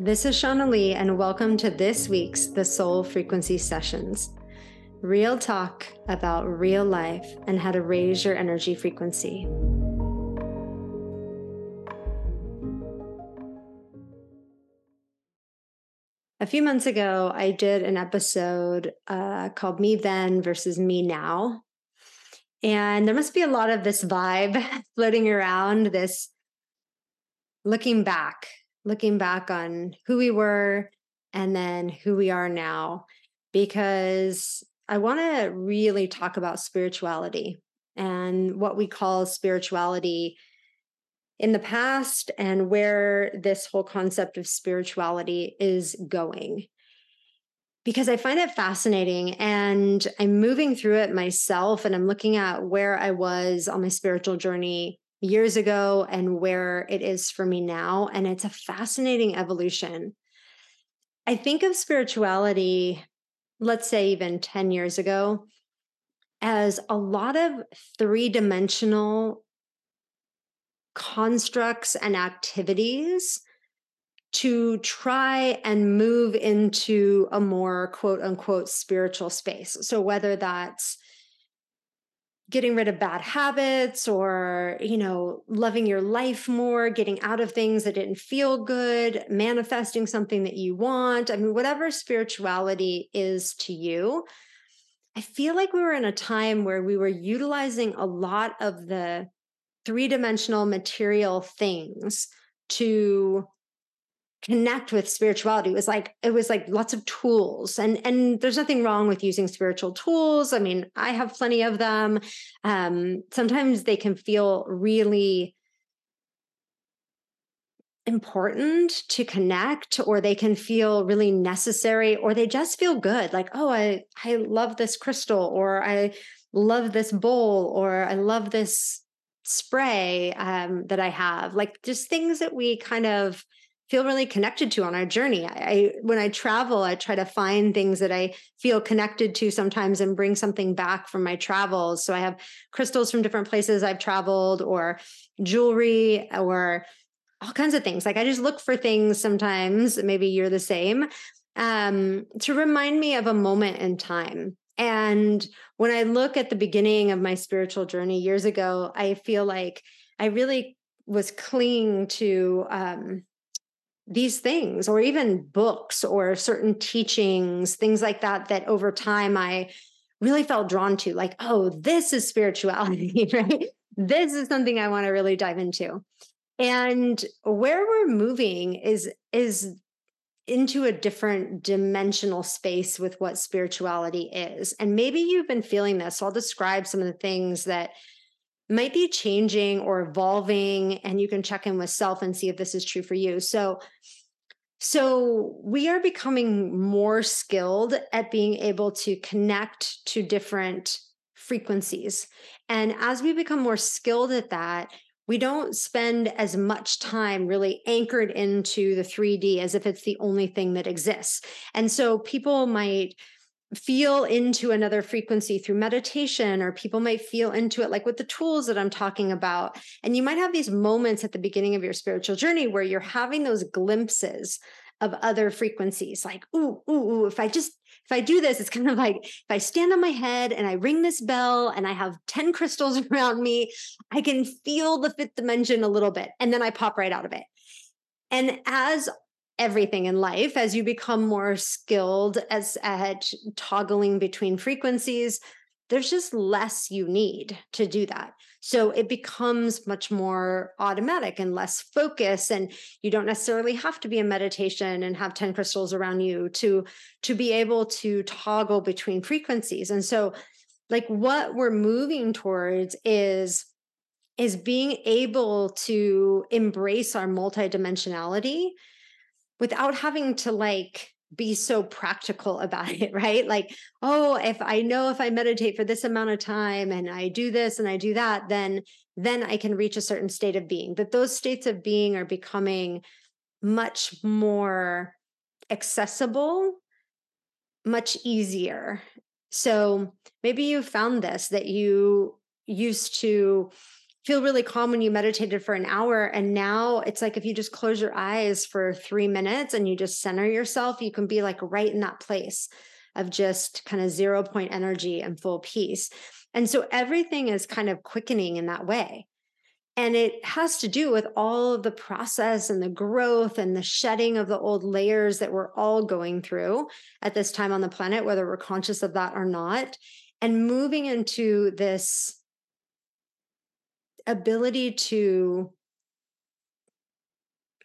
This is Shauna Lee, and welcome to this week's The Soul Frequency Sessions. Real talk about real life and how to raise your energy frequency. A few months ago, I did an episode uh, called Me Then versus Me Now. And there must be a lot of this vibe floating around, this looking back looking back on who we were and then who we are now, because I want to really talk about spirituality and what we call spirituality in the past and where this whole concept of spirituality is going. Because I find it fascinating and I'm moving through it myself and I'm looking at where I was on my spiritual journey years ago and where it is for me now. And it's a fascinating evolution. I think of spirituality, let's say even 10 years ago, as a lot of three dimensional constructs and activities to try and move into a more quote unquote spiritual space. So, whether that's getting rid of bad habits or you know loving your life more getting out of things that didn't feel good manifesting something that you want. I mean whatever spirituality is to you. I feel like we were in a time where we were utilizing a lot of the three-dimensional material things to connect with spirituality. It was like it was like lots of tools. And and there's nothing wrong with using spiritual tools. I mean i have plenty of them. Um sometimes they can feel really important to connect or they can feel really necessary or they just feel good. Like oh i i love this crystal or i love this bowl or i love this spray um, that i have. Like just things that we kind of feel really connected to on our journey. I, I, when I travel, I try to find things that I feel connected to sometimes and bring something back from my travels. So I have crystals from different places I've traveled or jewelry or all kinds of things. Like I just look for things sometimes, maybe you're the same, um, to remind me of a moment in time. And when I look at the beginning of my spiritual journey years ago, I feel like I really was clinging to um, these things or even books or certain teachings things like that that over time i really felt drawn to like oh this is spirituality right? This is something i want to really dive into. And where we're moving is is into a different dimensional space with what spirituality is. And maybe you've been feeling this so i'll describe some of the things that might be changing or evolving and you can check in with self and see if this is true for you so so we are becoming more skilled at being able to connect to different frequencies and as we become more skilled at that we don't spend as much time really anchored into the 3D as if it's the only thing that exists. And so people might feel into another frequency through meditation or people might feel into it like with the tools that I'm talking about. And you might have these moments at the beginning of your spiritual journey where you're having those glimpses of other frequencies like ooh ooh, ooh if I just if I do this it's kind of like if I stand on my head and I ring this bell and I have 10 crystals around me I can feel the fifth dimension a little bit and then I pop right out of it. And as everything in life as you become more skilled as at toggling between frequencies there's just less you need to do that. So it becomes much more automatic and less focus and you don't necessarily have to be in meditation and have 10 crystals around you to to be able to toggle between frequencies. And so like what we're moving towards is is being able to embrace our multidimensionality without having to like be so practical about it, right? Like, oh, if I know if I meditate for this amount of time and I do this and I do that, then then I can reach a certain state of being. But those states of being are becoming much more accessible, much easier. So maybe you found this that you used to feel really calm when you meditated for an hour. And now it's like if you just close your eyes for three minutes and you just center yourself, you can be like right in that place of just kind of zero point energy and full peace. And so everything is kind of quickening in that way. And it has to do with all of the process and the growth and the shedding of the old layers that we're all going through at this time on the planet, whether we're conscious of that or not, and moving into this ability to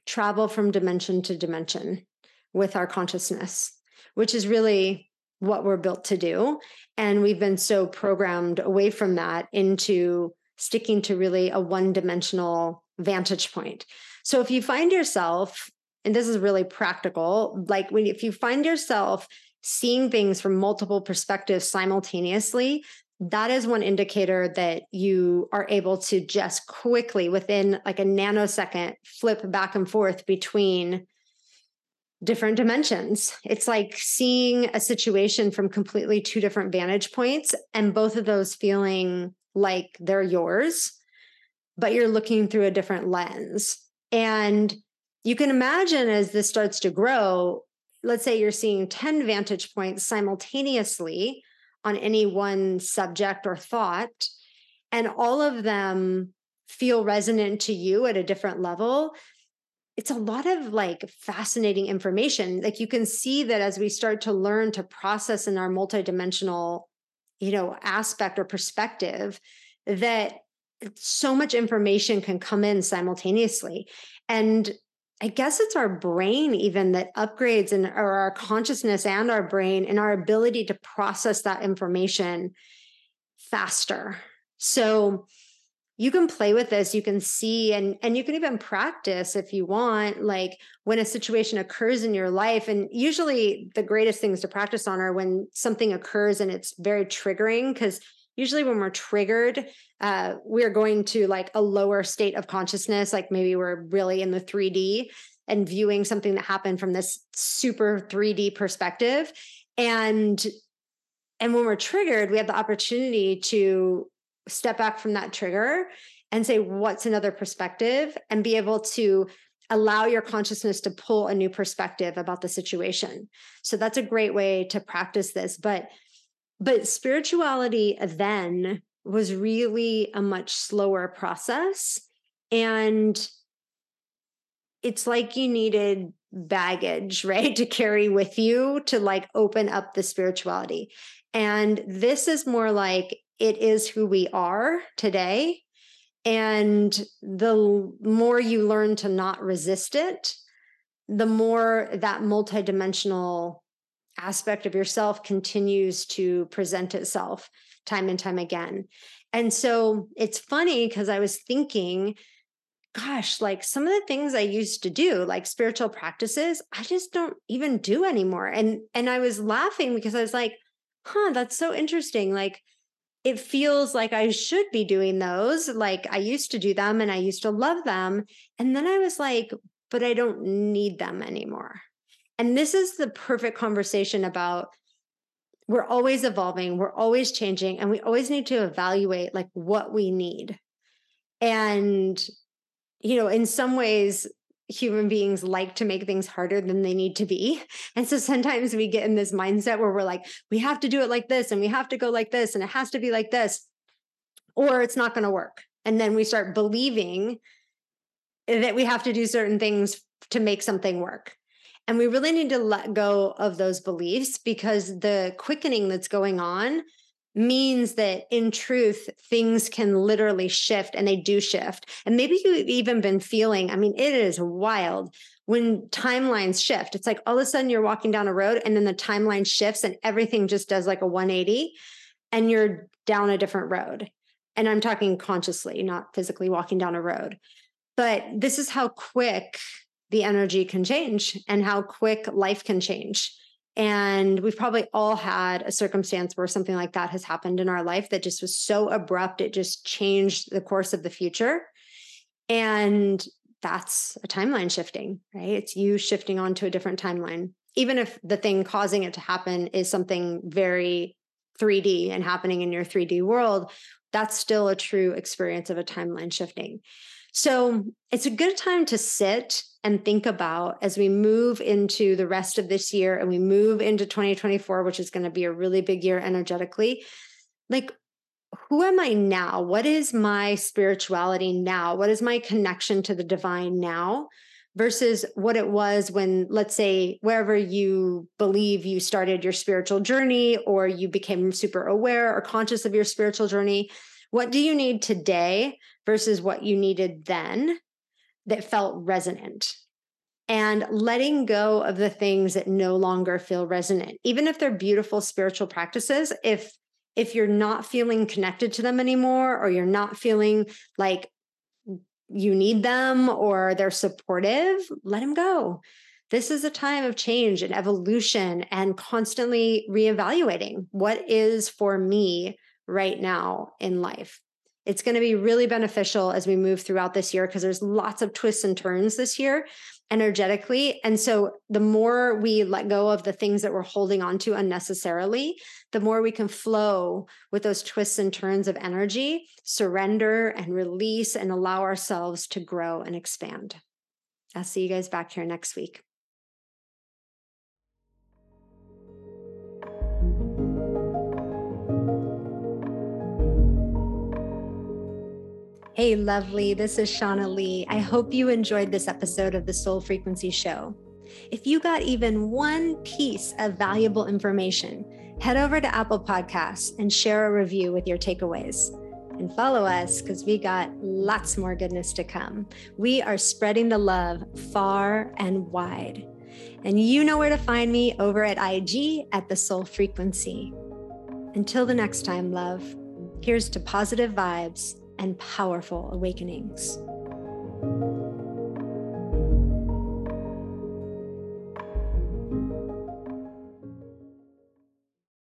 travel from dimension to dimension with our consciousness, which is really what we're built to do. And we've been so programmed away from that into sticking to really a one dimensional vantage point. So if you find yourself, and this is really practical, like when if you find yourself seeing things from multiple perspectives simultaneously, that is one indicator that you are able to just quickly within like a nanosecond flip back and forth between different dimensions. It's like seeing a situation from completely two different vantage points and both of those feeling like they're yours, but you're looking through a different lens. And you can imagine as this starts to grow, let's say you're seeing 10 vantage points simultaneously on any one subject or thought, and all of them feel resonant to you at a different level, it's a lot of like fascinating information. Like you can see that as we start to learn to process in our multidimensional, you know, aspect or perspective, that so much information can come in simultaneously. And I guess it's our brain even that upgrades and or our consciousness and our brain and our ability to process that information faster. So you can play with this you can see and and you can even practice if you want like when a situation occurs in your life and usually the greatest things to practice on are when something occurs and it's very triggering because usually when we're triggered uh, we're going to like a lower state of consciousness like maybe we're really in the 3d and viewing something that happened from this super 3d perspective and and when we're triggered we have the opportunity to step back from that trigger and say, what's another perspective? And be able to allow your consciousness to pull a new perspective about the situation. So that's a great way to practice this. But but spirituality then was really a much slower process. And it's like you needed baggage, right? To carry with you to like open up the spirituality. And this is more like it is who we are today. And the more you learn to not resist it, the more that multidimensional aspect of yourself continues to present itself time and time again. And so it's funny because I was thinking, gosh, like some of the things I used to do, like spiritual practices, I just don't even do anymore. And and I was laughing because I was like, huh, that's so interesting. Like it feels like I should be doing those. Like I used to do them and I used to love them. And then I was like, but I don't need them anymore. And this is the perfect conversation about we're always evolving, we're always changing, and we always need to evaluate like what we need. And, you know, in some ways, human beings like to make things harder than they need to be. And so sometimes we get in this mindset where we're like, we have to do it like this and we have to go like this and it has to be like this, or it's not going to work. And then we start believing that we have to do certain things to make something work. And we really need to let go of those beliefs because the quickening that's going on means that in truth things can literally shift and they do shift. And maybe you've even been feeling i mean it is wild when timelines shift. It's like all of a sudden you're walking down a road and then the timeline shifts and everything just does like a 180 and you're down a different road. And i'm talking consciously not physically walking down a road. But this is how quick the energy can change and how quick life can change and we've probably all had a circumstance where something like that has happened in our life that just was so abrupt, it just changed the course of the future. And that's a timeline shifting, right? It's you shifting onto a different timeline. Even if the thing causing it to happen is something very 3D and happening in your 3D world, that's still a true experience of a timeline shifting. So it's a good time to sit and think about as we move into the rest of this year and we move into 2024, which is going to be a really big year energetically. Like, who am I now? What is my spirituality now? What is my connection to the divine now? Versus what it was when, let's say, wherever you believe you started your spiritual journey or you became super aware or conscious of your spiritual journey. What do you need today versus what you needed then that felt resonant? And letting go of the things that no longer feel resonant, even if they're beautiful spiritual practices, if if you're not feeling connected to them anymore or you're not feeling like you need them or they're supportive, let them go. This is a time of change and evolution and constantly reevaluating what is for me right now in life. It's going to be really beneficial as we move throughout this year because there's lots of twists and turns this year energetically. And so the more we let go of the things that we're holding on to unnecessarily, the more we can flow with those twists and turns of energy, surrender and release and allow ourselves to grow and expand. I'll see you guys back here next week. Hey, lovely. This is Shauna Lee. I hope you enjoyed this episode of the Soul Frequency Show. If you got even one piece of valuable information, head over to Apple Podcasts and share a review with your takeaways. And follow us because we got lots more goodness to come. We are spreading the love far and wide. And you know where to find me over at IG at the Soul Frequency. Until the next time, love, here's to positive vibes and powerful awakenings.